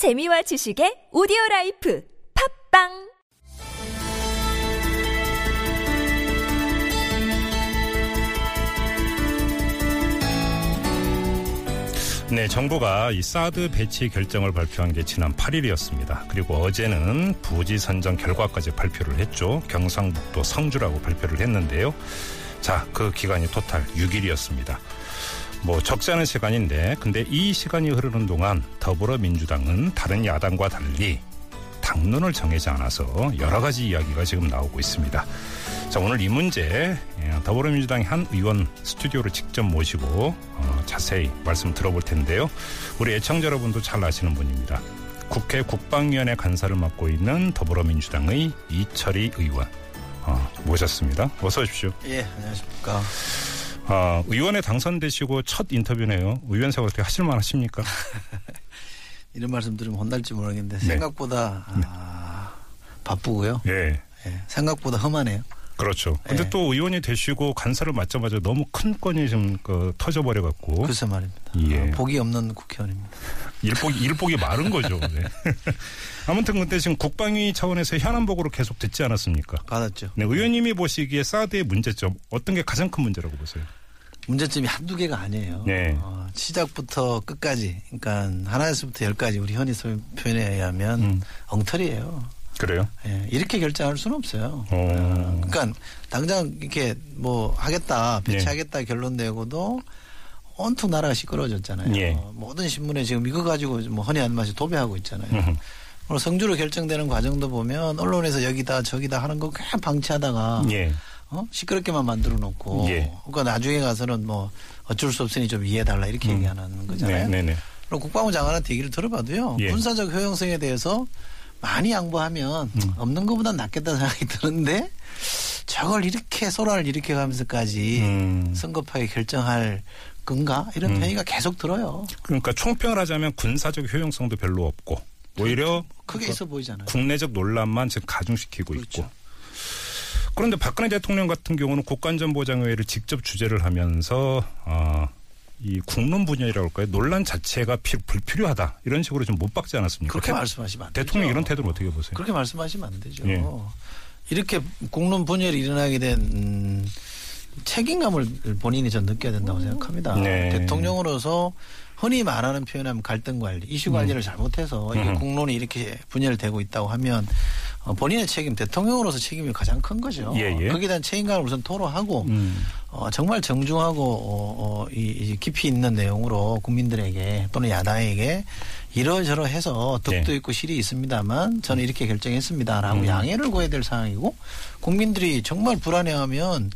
재미와 지식의 오디오 라이프 팟빵 네, 정부가 이 사드 배치 결정을 발표한 게 지난 8일이었습니다. 그리고 어제는 부지 선정 결과까지 발표를 했죠. 경상북도 성주라고 발표를 했는데요. 자, 그 기간이 토탈 6일이었습니다. 뭐 적지 않은 시간인데, 근데 이 시간이 흐르는 동안 더불어민주당은 다른 야당과 달리 당론을 정하지 않아서 여러 가지 이야기가 지금 나오고 있습니다. 자, 오늘 이 문제 예, 더불어민주당의 한 의원 스튜디오를 직접 모시고 어, 자세히 말씀 들어볼 텐데요. 우리 애청자 여러분도 잘 아시는 분입니다. 국회 국방위원회 간사를 맡고 있는 더불어민주당의 이철희 의원 어, 모셨습니다. 어서 오십시오. 예, 안녕하십니까. 어, 의원에 당선되시고 첫 인터뷰네요. 의원 생활 어떻게 하실만 하십니까? 이런 말씀 들으면 혼날지 모르겠는데 네. 생각보다 아, 바쁘고요. 예. 예, 생각보다 험하네요. 그렇죠. 근데 예. 또 의원이 되시고 간사를 맡자마자 너무 큰 건이 좀 그, 터져버려 갖고 글쎄 말입니다. 예. 아, 복이 없는 국회의원입니다. 일복이 일복이 마른 거죠. 네. 아무튼 근데 지금 국방위 차원에서 현안 보고를 계속 듣지 않았습니까? 받았죠. 네, 의원님이 보시기에 사드의 문제점 어떤 게 가장 큰 문제라고 보세요? 문제점이 한두 개가 아니에요. 네. 어, 시작부터 끝까지, 그러니까 하나에서부터 열까지 우리 현이 표현에 의하면 음. 엉터리예요. 그래요? 예, 이렇게 결정할 수는 없어요. 어. 어, 그러니까 당장 이렇게 뭐 하겠다 배치하겠다 결론 내고도 온통 나라가 시끄러워졌잖아요. 예. 모든 신문에 지금 이거 가지고 뭐 허니 한 맛이 도배하고 있잖아요. 음흠. 그리고 성주로 결정되는 과정도 보면 언론에서 여기다 저기다 하는 거 그냥 방치하다가 예. 어? 시끄럽게만 만들어 놓고 예. 그러니까 나중에 가서는 뭐 어쩔 수 없으니 좀 이해해달라 이렇게 음. 얘기하는 거잖아요. 네, 네, 네. 그리고 국방부 장관한테 얘기를 들어봐도요. 예. 군사적 효용성에 대해서 많이 양보하면 음. 없는 것보다 낫겠다는 생각이 드는데 저걸 이렇게 소란을 일으켜가면서까지 음. 성급하게 결정할 건가 이런 음. 회의가 계속 들어요. 그러니까 총평을 하자면 군사적 효용성도 별로 없고 오히려 크게 그 있어 보이잖아요. 국내적 논란만 지금 가중시키고 그렇죠. 있고. 그런데 박근혜 대통령 같은 경우는 국가안전보장회의를 직접 주재를 하면서 어, 이 국론 분열이라고 할까요? 논란 자체가 피- 불필요하다 이런 식으로 좀 못 박지 않았습니까? 그렇게 대- 말씀하시면 안 되죠. 대통령 이런 태도를 어떻게 보세요? 그렇게 말씀하시면 안 되죠. 예. 이렇게 국론 분열이 일어나게 된 음, 책임감을 본인이 전 느껴야 된다고 생각합니다. 네. 대통령으로서 흔히 말하는 표현하면 갈등 관리, 이슈 관리를 잘못해서 이게 음. 국론이 이렇게 분열되고 있다고 하면 어, 본인의 책임, 대통령으로서 책임이 가장 큰 거죠. 예, 예. 거기에 대한 책임감을 우선 토로하고 음. 어, 정말 정중하고 어, 어, 이, 이 깊이 있는 내용으로 국민들에게 또는 야당에게 이러저러해서 덕도 네. 있고 실이 있습니다만 저는 이렇게 결정했습니다라고 음. 양해를 구해야 될 상황이고 국민들이 정말 불안해하면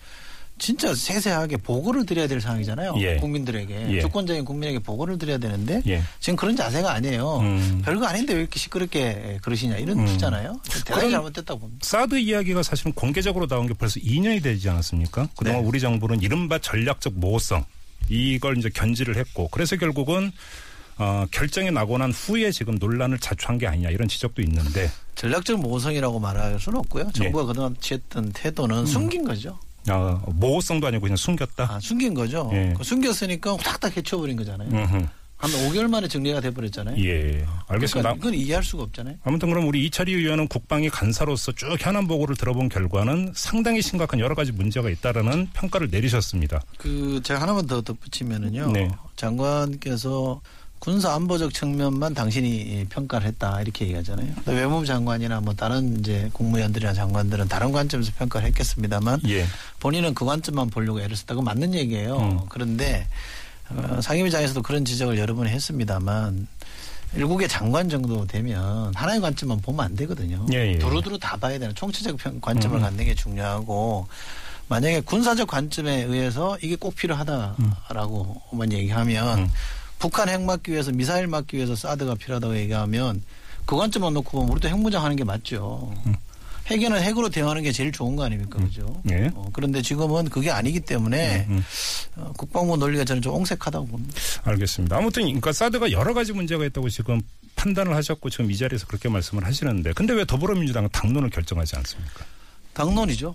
진짜 세세하게 보고를 드려야 될 상황이잖아요. 예. 국민들에게 예. 주권적인 국민에게 보고를 드려야 되는데 예. 지금 그런 자세가 아니에요. 음. 별거 아닌데 왜 이렇게 시끄럽게 그러시냐 이런 음. 뜻이잖아요. 대단히 잘못됐다고 봅니다. 사드 이야기가 사실은 공개적으로 나온 게 벌써 2년이 되지 않았습니까? 그동안 네. 우리 정부는 이른바 전략적 모호성 이걸 이제 견지를 했고 그래서 결국은 어, 결정이 나고 난 후에 지금 논란을 자초한 게 아니냐 이런 지적도 있는데 전략적 모호성이라고 말할 수는 없고요. 예. 정부가 그동안 취했던 태도는 숨긴 거죠. 어, 모호성도 아니고 그냥 숨겼다. 아, 숨긴 거죠. 예. 그 숨겼으니까 후닥닥 해쳐버린 거잖아요. 음흠. 한 5개월 만에 정리가 돼버렸잖아요. 예, 알겠습니다. 그러니까 이건 이해할 수가 없잖아요. 아무튼 그럼 우리 이철희 의원은 국방위 간사로서 쭉 현안 보고를 들어본 결과는 상당히 심각한 여러 가지 문제가 있다라는 평가를 내리셨습니다. 그 제가 하나만 더 덧붙이면은요. 네. 장관께서 군사 안보적 측면만 당신이 평가를 했다 이렇게 얘기하잖아요. 외무부 장관이나 뭐 다른 이제 국무위원들이나 장관들은 다른 관점에서 평가를 했겠습니다만 예, 본인은 그 관점만 보려고 애를 썼다고 맞는 얘기예요. 음. 그런데 어, 상임위장에서도 그런 지적을 여러 번 했습니다만 일국의 장관 정도 되면 하나의 관점만 보면 안 되거든요. 예, 예. 두루두루 다 봐야 되는 총체적 평- 관점을 음. 갖는 게 중요하고 만약에 군사적 관점에 의해서 이게 꼭 필요하다라고만 얘기하면 음. 북한 핵 막기 위해서 미사일 막기 위해서 사드가 필요하다고 얘기하면 그 관점만 놓고 보면 우리도 핵무장 하는 게 맞죠. 음. 핵에는 핵으로 대응하는 게 제일 좋은 거 아닙니까, 그죠? 예. 어, 그런데 지금은 그게 아니기 때문에 음. 어, 국방부 논리가 저는 좀 옹색하다고 봅니다. 알겠습니다. 아무튼 그러니까 사드가 여러 가지 문제가 있다고 지금 판단을 하셨고 지금 이 자리에서 그렇게 말씀을 하시는데 근데 왜 더불어민주당은 당론을 결정하지 않습니까? 당론이죠.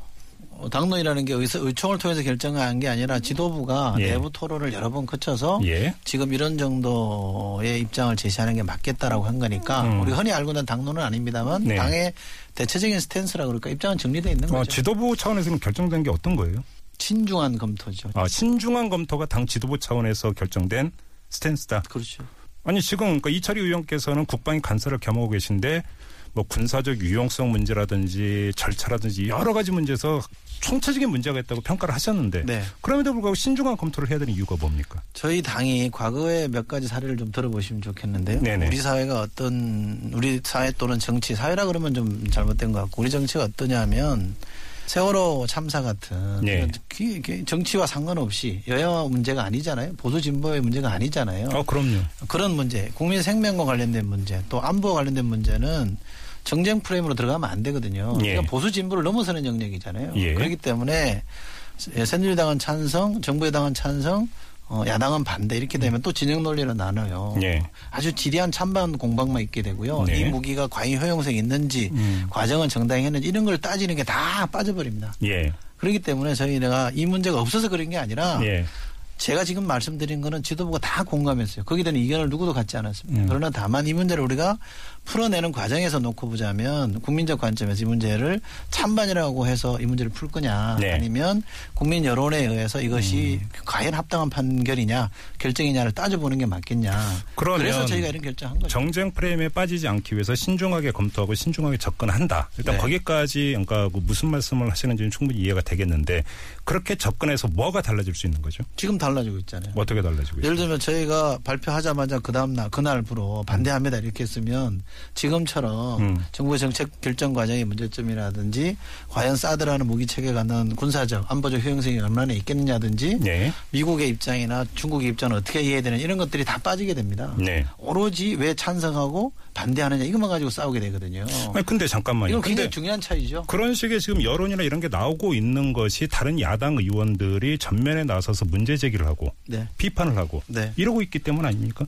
어, 당론이라는 게 의서, 의총을 통해서 결정한 게 아니라 지도부가 예. 내부 토론을 여러 번 거쳐서 예. 지금 이런 정도의 입장을 제시하는 게 맞겠다라고 한 거니까 음. 우리 흔히 알고 있는 당론은 아닙니다만 네. 당의 대체적인 스탠스라 그럴까 입장은 정리돼 있는 어, 거죠. 지도부 차원에서는 결정된 게 어떤 거예요? 신중한 검토죠. 아, 신중한 검토가 당 지도부 차원에서 결정된 스탠스다. 그렇죠. 아니 지금 그러니까 이철희 의원께서는 국방위 간사를 겸하고 계신데 뭐 군사적 유용성 문제라든지 절차라든지 여러 가지 문제에서 총체적인 문제가 있다고 평가를 하셨는데 네. 그럼에도 불구하고 신중한 검토를 해야 되는 이유가 뭡니까? 저희 당이 과거에 몇 가지 사례를 좀 들어보시면 좋겠는데요. 네네. 우리 사회가 어떤 우리 사회 또는 정치 사회라 그러면 좀 잘못된 것 같고 우리 정치가 어떠냐면 세월호 참사 같은 네. 정치와 상관없이 여야 문제가 아니잖아요. 보수 진보의 문제가 아니잖아요. 어 그럼요. 그런 문제, 국민 생명과 관련된 문제, 또 안보와 관련된 문제는 정쟁 프레임으로 들어가면 안 되거든요. 예. 그러니까 보수 진보를 넘어서는 영역이잖아요. 예. 그렇기 때문에 새누리당은 찬성, 정부의 당은 찬성, 어, 야당은 반대 이렇게 되면 또 진영 논리로 나눠요. 예. 아주 지리한 찬반 공방만 있게 되고요. 네. 이 무기가 과연 효용성이 있는지, 음. 과정은 정당히 했는지 이런 걸 따지는 게 다 빠져버립니다. 예. 그렇기 때문에 저희가 이 문제가 없어서 그런 게 아니라 예. 제가 지금 말씀드린 거는 지도부가 다 공감했어요. 거기에 대한 이견을 누구도 갖지 않았습니다. 음. 그러나 다만 이 문제를 우리가 풀어내는 과정에서 놓고 보자면 국민적 관점에서 이 문제를 찬반이라고 해서 이 문제를 풀 거냐 네. 음. 아니면 국민 여론에 의해서 이것이 과연 합당한 판결이냐 결정이냐를 따져보는 게 맞겠냐. 그래서 저희가 이런 결정한 거죠. 정쟁 프레임에 빠지지 않기 위해서 신중하게 검토하고 신중하게 접근한다. 일단 네. 거기까지 그러니까 그 무슨 말씀을 하시는지는 충분히 이해가 되겠는데 그렇게 접근해서 뭐가 달라질 수 있는 거죠? 지금 달라지고 있잖아요. 어떻게 달라지고 예를? 들면 저희가 발표하자마자 그 다음 날 그날부로 반대합니다 이렇게 했으면 지금처럼 음. 정부의 정책 결정 과정의 문제점이라든지 과연 사드라는 무기 체계가 갖는 군사적 안보적 효용성이 얼마나 있겠느냐든지 네. 미국의 입장이나 중국의 입장은 어떻게 이해해야 되는 이런 것들이 다 빠지게 됩니다. 네. 오로지 왜 찬성하고 반대하느냐 이것만 가지고 싸우게 되거든요. 아니 근데 잠깐만요. 이건 굉장히 중요한 차이죠. 그런 식의 지금 여론이나 이런 게 나오고 있는 것이 다른 야당 의원들이 전면에 나서서 문제 제기를 하고 네. 비판을 하고 네. 이러고 있기 때문 아닙니까?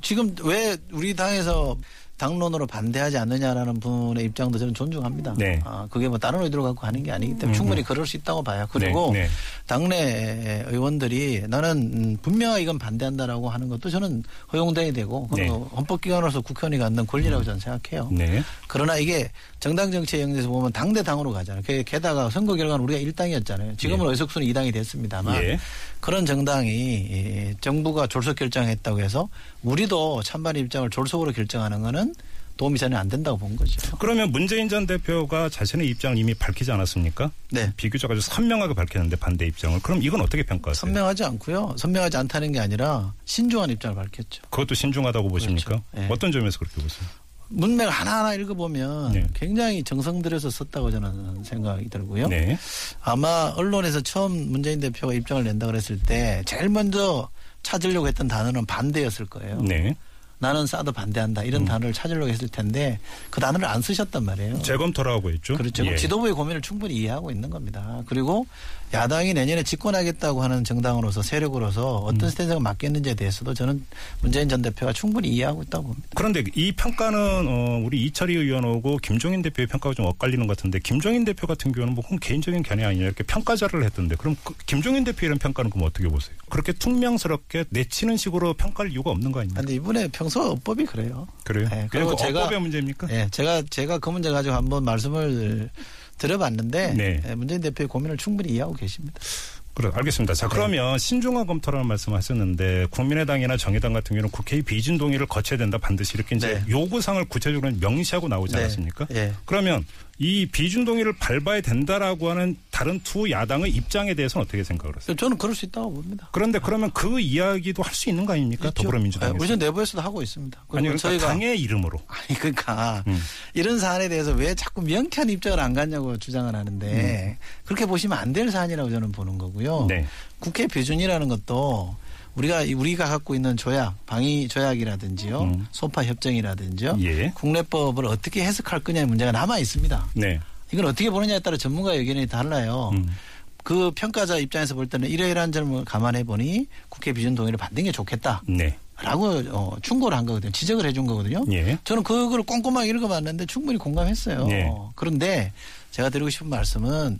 지금 왜 우리 당에서 당론으로 반대하지 않느냐라는 분의 입장도 저는 존중합니다. 네. 아, 그게 뭐 다른 의도로 갖고 하는 게 아니기 때문에 음. 충분히 그럴 수 있다고 봐요. 그리고 네, 네. 당내 의원들이 나는 음, 분명하게 이건 반대한다라고 하는 것도 저는 허용돼야 되고 네. 뭐 헌법기관으로서 국회의원이 갖는 권리라고 저는 생각해요. 네. 그러나 이게 정당 정치의 영역에서 보면 당대 당으로 가잖아요. 게- 게다가 선거 결과는 우리가 1당이었잖아요. 지금은 예. 의석수는 2당이 됐습니다만 예. 그런 정당이 이 정부가 졸속 결정했다고 해서 우리도 찬반 입장을 졸속으로 결정하는 거는 도움이 전혀 안 된다고 본 거죠. 그러면 문재인 전 대표가 자신의 입장을 이미 밝히지 않았습니까? 네. 비교적 아주 선명하게 밝혔는데 반대 입장을. 그럼 이건 어떻게 평가하세요? 선명하지 않고요. 선명하지 않다는 게 아니라 신중한 입장을 밝혔죠. 그것도 신중하다고 보십니까? 그렇죠. 예. 어떤 점에서 그렇게 보세요? 문맥 하나하나 읽어보면 네. 굉장히 정성 들여서 썼다고 저는 생각이 들고요. 네. 아마 언론에서 처음 문재인 대표가 입장을 낸다 그랬을 때 제일 먼저 찾으려고 했던 단어는 반대였을 거예요. 네. 나는 사드 반대한다 이런 단어를 찾으려고 했을 텐데 그 단어를 안 쓰셨단 말이에요. 재검토라고 했죠. 그렇죠. 예. 지도부의 고민을 충분히 이해하고 있는 겁니다. 그리고 야당이 내년에 집권하겠다고 하는 정당으로서 세력으로서 어떤 음. 스탠스가 맞겠는지에 대해서도 저는 문재인 전 대표가 충분히 이해하고 있다고 봅니다. 그런데 이 평가는 어, 우리 이철희 의원하고 김종인 대표의 평가가 좀 엇갈리는 것 같은데 김종인 대표 같은 경우는 뭐 그건 개인적인 견해 아니냐 이렇게 평가자를 했던데 그럼 그 김종인 대표 이런 평가는 그럼 어떻게 보세요? 그렇게 퉁명스럽게 내치는 식으로 평가할 이유가 없는 거 아닙니까? 그런데 이번에 평소 어법이 그래요. 그래요? 네, 그리고 그 제가- 어법의 문제입니까? 예, 제가 제가 그 문제 가지고 한번 말씀을 드려봤는데 네. 예, 문재인 대표의 고민을 충분히 이해하고 계십니다. 그래, 알겠습니다. 네. 자, 그러면 신중한 검토라는 말씀을 하셨는데 국민의당이나 정의당 같은 경우는 국회의 비준 동의를 거쳐야 된다 반드시 이렇게 이제 네. 요구사항을 구체적으로 명시하고 나오지 네. 않았습니까? 예. 그러면 이 비준 동의를 밟아야 된다라고 하는 다른 두 야당의 입장에 대해서는 어떻게 생각을 하세요? 저는 그럴 수 있다고 봅니다. 그런데 그러면 그 이야기도 할 수 있는 거 아닙니까? 있죠. 더불어민주당에서. 예, 우리 전 내부에서도 하고 있습니다. 아니, 그러니까 저희가 당의 이름으로. 아니 그러니까 음. 이런 사안에 대해서 왜 자꾸 명쾌한 입장을 안 갖냐고 주장을 하는데 그렇게 보시면 안 될 사안이라고 저는 보는 거고요. 음. 네. 국회 비준이라는 것도 우리가 우리가 갖고 있는 조약, 방위 조약이라든지요, 음. 소파 협정이라든지요, 예. 국내법을 어떻게 해석할 거냐의 문제가 남아 있습니다. 네. 이걸 어떻게 보느냐에 따라 전문가 의견이 달라요. 음. 그 평가자 입장에서 볼 때는 이러이러한 점을 감안해 보니 국회 비준 동의를 받는 게 좋겠다. 네. 라고 어, 충고를 한 거거든요. 지적을 해준 거거든요. 예. 저는 그걸 꼼꼼하게 읽어봤는데 충분히 공감했어요. 예. 그런데 제가 드리고 싶은 말씀은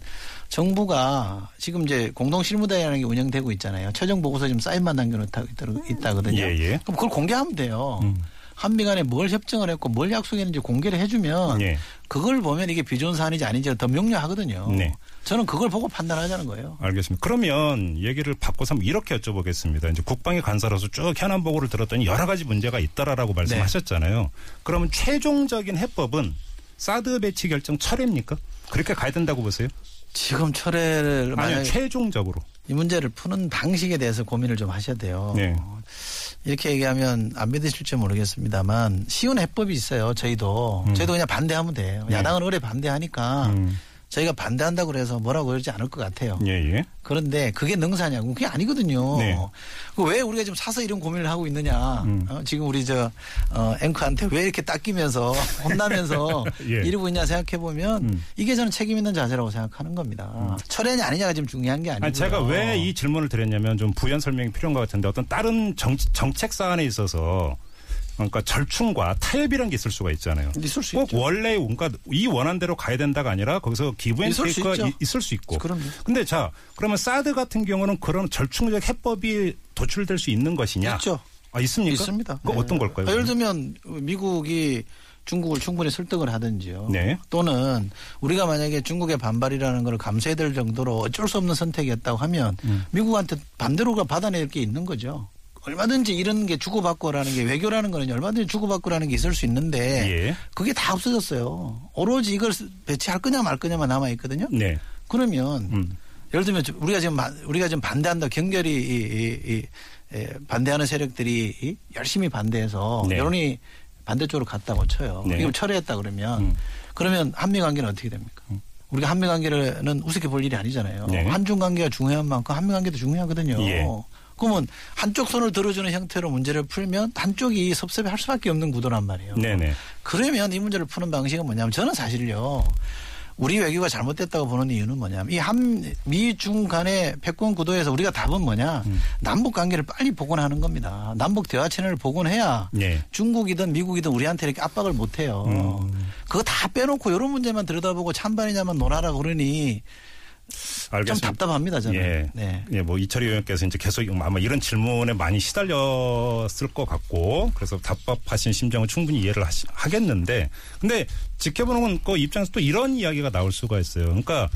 정부가 지금 이제 공동 실무대라는 게 운영되고 있잖아요. 최종 보고서 지금 사인만 남겨놓다 있다거든요. 예, 예. 그럼 그걸 공개하면 돼요. 음. 한미 간에 뭘 협정을 했고 뭘 약속했는지 공개를 해주면 예. 그걸 보면 이게 비존 사안인지 아닌지가 더 명료하거든요. 네. 저는 그걸 보고 판단하자는 거예요. 알겠습니다. 그러면 얘기를 바꿔서 한번 이렇게 여쭤보겠습니다. 이제 국방위 간사로서 쭉 현안 보고를 들었더니 여러 가지 문제가 있다라고 말씀하셨잖아요. 그러면 최종적인 해법은 사드 배치 결정 철회입니까? 그렇게 가야 된다고 보세요? 지금 철회를 만약에 최종적으로. 이 문제를 푸는 방식에 대해서 고민을 좀 하셔야 돼요. 네. 이렇게 얘기하면 안 믿으실지 모르겠습니다만 쉬운 해법이 있어요. 저희도 음. 저희도 그냥 반대하면 돼요. 네. 야당은 오래 반대하니까 음. 저희가 반대한다고 그래서 뭐라고 그러지 않을 것 같아요. 예, 예. 그런데 그게 능사냐고 그게 아니거든요. 네. 그왜 우리가 지금 사서 이런 고민을 하고 있느냐. 음. 어, 지금 우리 저 어, 앵커한테 왜 이렇게 닦이면서 혼나면서 예. 이러고 있냐 생각해 보면 음. 이게 저는 책임 있는 자세라고 생각하는 겁니다. 철회냐 아니냐가 지금 중요한 게 아니고요. 아니, 제가 왜 이 질문을 드렸냐면 좀 부연 설명이 필요한 것 같은데 어떤 다른 정, 정책 사안에 있어서 그러니까 절충과 타협이라는 게 있을 수가 있잖아요. 있을 수 꼭 있죠. 원래 그러니까 이 원안대로 가야 된다가 아니라 거기서 기브앤 있을 수 테이크가 있고. 그럼요. 근데 자 그러면 사드 같은 경우는 그런 절충적 해법이 도출될 수 있는 것이냐? 있죠. 아 있습니까? 있습니다. 그 네. 어떤 걸까요? 예를 들면 미국이 중국을 충분히 설득을 하든지요. 네. 또는 우리가 만약에 중국의 반발이라는 걸 감수해야 될 정도로 어쩔 수 없는 선택이었다고 하면 음. 미국한테 반대로가 받아낼 게 있는 거죠. 얼마든지 이런 게 주고받고라는 게 외교라는 거는 얼마든지 주고받고라는 게 있을 수 있는데 예. 그게 다 없어졌어요. 오로지 이걸 배치할 거냐 말 거냐만 남아 있거든요. 네. 그러면 음. 예를 들면 좀 우리가 지금 마- 우리가 지금 반대한다 경결이 이, 이, 이, 에, 반대하는 세력들이 이 열심히 반대해서 네. 여론이 반대쪽으로 갔다고 쳐요. 네. 이걸 철회했다 그러면 음. 그러면 한미 관계는 어떻게 됩니까? 우리가 한미 관계는 우습게 볼 일이 아니잖아요. 네. 한중 관계가 중요한 만큼 한미 관계도 중요하거든요. 예. 그러면 한쪽 손을 들어주는 형태로 문제를 풀면 한쪽이 섭섭해 할 수밖에 없는 구도란 말이에요. 네네. 그러면 이 문제를 푸는 방식은 뭐냐면 저는 사실요. 우리 외교가 잘못됐다고 보는 이유는 뭐냐면 이 한 미 중 간의 패권 구도에서 우리가 답은 뭐냐 음. 남북 관계를 빨리 복원하는 겁니다. 남북 대화 채널을 복원해야 네. 중국이든 미국이든 우리한테 이렇게 압박을 못 해요. 음. 그거 다 빼놓고 이런 문제만 들여다보고 찬반이냐만 논하라 그러니 좀 알겠습니다. 답답합니다 저는. 예. 네. 예, 뭐 이철희 의원께서 이제 계속 아마 이런 질문에 많이 시달렸을 것 같고 그래서 답답하신 심정은 충분히 이해를 하시, 하겠는데 근데 지켜보는 그 입장에서 또 이런 이야기가 나올 수가 있어요. 그러니까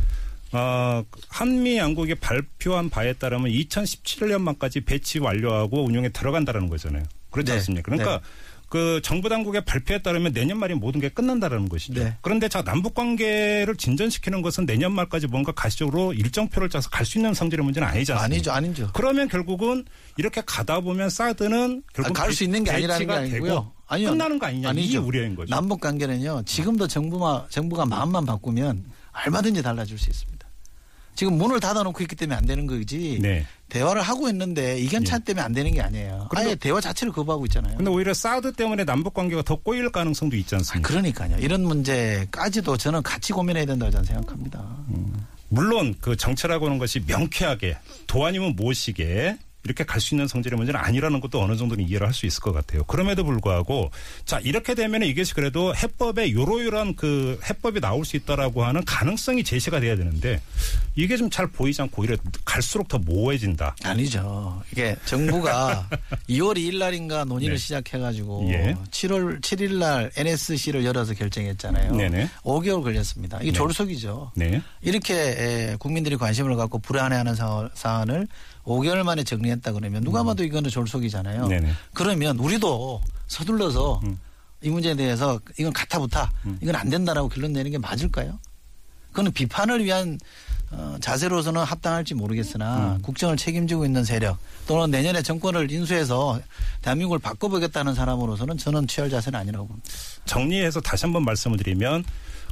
어, 한미 양국이 발표한 바에 따르면 2017년만까지 배치 완료하고 운용에 들어간다라는 거잖아요. 그렇지 네. 않습니까? 그러니까 네. 그 정부 당국의 발표에 따르면 내년 말에 모든 게 끝난다라는 것이죠. 네. 그런데 자 남북 관계를 진전시키는 것은 내년 말까지 뭔가 가시적으로 일정표를 짜서 갈 수 있는 성질의 문제는 아니지 않습니까? 아니죠, 아니죠. 그러면 결국은 이렇게 가다 보면 사드는 결국 갈수 있는 게 아니라는 게 아니고요. 아니요. 끝나는 거 아니냐 이게 아니죠. 우려인 거죠. 남북 관계는요. 지금도 정부가 정부가 마음만 바꾸면 얼마든지 달라질 수 있습니다. 지금 문을 닫아놓고 있기 때문에 안 되는 거지. 네. 대화를 하고 있는데 이견차 때문에 안 되는 게 아니에요. 아예 대화 자체를 거부하고 있잖아요. 근데 오히려 사드 때문에 남북 관계가 더 꼬일 가능성도 있지 아, 않습니까? 그러니까요. 이런 문제까지도 저는 같이 고민해야 된다고 저는 생각합니다. 물론 그 정체라고 하는 것이 명쾌하게 도안이면 무엇이게 이렇게 갈 수 있는 성질의 문제는 아니라는 것도 어느 정도는 이해를 할 수 있을 것 같아요. 그럼에도 불구하고 자 이렇게 되면 이것이 그래도 해법에 요로요런 그 해법이 나올 수 있다라고 하는 가능성이 제시가 돼야 되는데 이게 좀 잘 보이지 않고 오히려 갈수록 더 모호해진다. 아니죠. 이게 정부가 2월 2일 날인가 논의를 네. 시작해가지고 예. 7월 7일 날 NSC를 열어서 결정했잖아요. 네네. 5개월 걸렸습니다. 이게 네. 졸속이죠. 네. 이렇게 에, 국민들이 관심을 갖고 불안해하는 사- 사안을 5개월 만에 정리 했다 그러면 누가 봐도 이거는 졸속이잖아요. 음. 네네. 그러면 우리도 서둘러서 음. 이 문제에 대해서 이건 가타부타 이건 안 된다라고 결론 내는 게 맞을까요? 그거는 비판을 위한 어, 자세로서는 합당할지 모르겠으나 음. 국정을 책임지고 있는 세력 또는 내년에 정권을 인수해서 대한민국을 바꿔보겠다는 사람으로서는 저는 취할 자세는 아니라고 봅니다. 정리해서 다시 한번 말씀을 드리면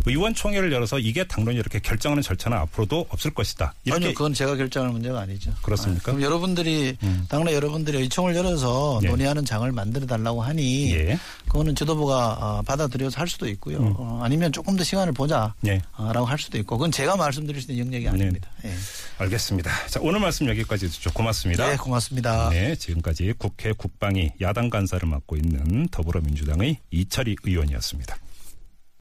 의원총회를 열어서 이게 당론이 이렇게 결정하는 절차는 앞으로도 없을 것이다. 이렇게 아니요, 그건 제가 결정할 문제가 아니죠. 그렇습니까? 아, 그럼 여러분들이 음. 당내 여러분들이 의총을 열어서 예. 논의하는 장을 만들어 달라고 하니 예. 그거는 지도부가 어, 받아들여서 할 수도 있고요. 음. 어, 아니면 조금 더 시간을 보자라고 네. 할 수도 있고 그건 제가 말씀드릴 수 있는 영역이 아닙니다. 예. 알겠습니다. 자, 오늘 말씀 여기까지 듣죠. 고맙습니다. 네, 고맙습니다. 네, 지금까지 국회 국방위 야당 간사를 맡고 있는 더불어민주당의 이철희 의원이었습니다.